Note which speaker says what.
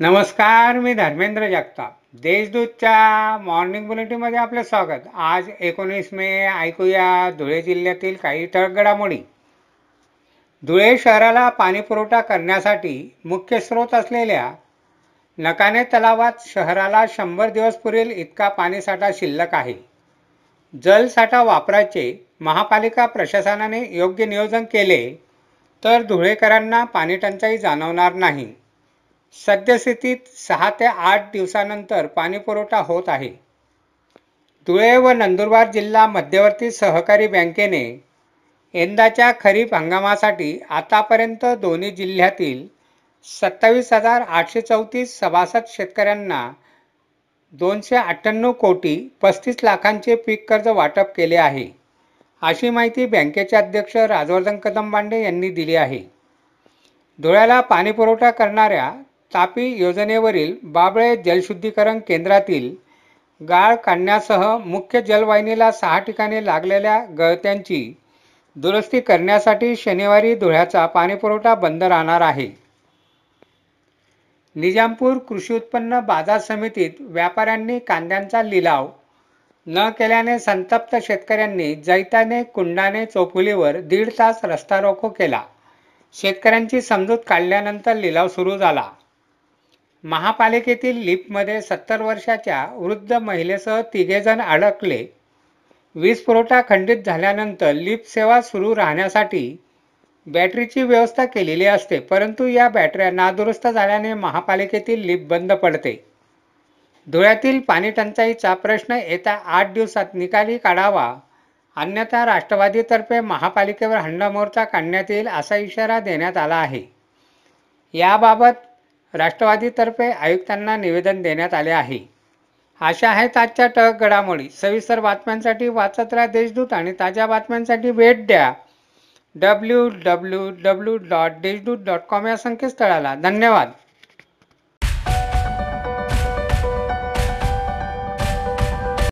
Speaker 1: नमस्कार मी धर्मेंद्र जगताप. देशदूतच्या मॉर्निंग बुलेटिनमध्ये आपलं स्वागत. आज एकोणीस मे ऐकूया धुळे जिल्ह्यातील काही ठळक घडामोडी. धुळे शहराला पाणीपुरवठा करण्यासाठी मुख्य स्रोत असलेल्या नकाने तलावात शहराला शंभर दिवस पुरेल इतका पाणीसाठा शिल्लक आहे. जलसाठा वापराचे महापालिका प्रशासनाने योग्य नियोजन केले तर धुळेकरांना पाणीटंचाई जाणवणार नाही. सद्यस्थितीत सहा ते आठ दिवसानंतर पाणीपुरवठा होत आहे. धुळे व नंदुरबार जिल्हा मध्यवर्ती सहकारी बँकेने यंदाच्या खरीप हंगामासाठी आतापर्यंत दोन्ही जिल्ह्यातील सत्तावीस हजार आठशे चौतीस सभासद शेतकऱ्यांना दोनशे अठ्ठ्याण्णव कोटी पस्तीस लाखांचे पीक कर्ज वाटप केले आहे अशी माहिती बँकेचे अध्यक्ष राजवर्धन कदमबांडे यांनी दिली आहे. धुळ्याला पाणीपुरवठा करणाऱ्या तापी योजनेवरील बाबळे जलशुद्धीकरण केंद्रातील गाळ काढण्यासह मुख्य जलवाहिनीला सहा ठिकाणी लागलेल्या गळत्यांची दुरुस्ती करण्यासाठी शनिवारी धुळ्याचा पाणीपुरवठा बंद राहणार आहे. निजामपूर कृषी उत्पन्न बाजार समितीत व्यापाऱ्यांनी कांद्यांचा लिलाव न केल्याने संतप्त शेतकऱ्यांनी जैताने कुंडाने चौफुलीवर दीड तास रस्ता रोको केला. शेतकऱ्यांची समजूत काढल्यानंतर लिलाव सुरू झाला. महापालिकेतील लिफ्टमध्ये सत्तर वर्षाच्या वृद्ध महिलेसह तिघेजण अडकले. वीज पुरवठा खंडित झाल्यानंतर लिफ्ट सेवा सुरू राहण्यासाठी बॅटरीची व्यवस्था केलेली असते परंतु या बॅटऱ्या नादुरुस्त झाल्याने महापालिकेतील लिफ्ट बंद पडते. धुळ्यातील पाणीटंचाईचा प्रश्न येत्या आठ दिवसात निकाली काढावा अन्यथा राष्ट्रवादीतर्फे महापालिकेवर हंडा मोर्चा काढण्यात येईल असा इशारा देण्यात आला आहे. याबाबत राष्ट्रवादीतर्फे आयुक्तांना निवेदन देण्यात आले आहे. अशा आहेत आजच्या टळक घडामोडी. सविस्तर बातम्यांसाठी वाचत राहा देशदूत आणि ताज्या बातम्यांसाठी भेट द्या. W W W dot Deshdoot dot com या संकेतस्थळाला. धन्यवाद.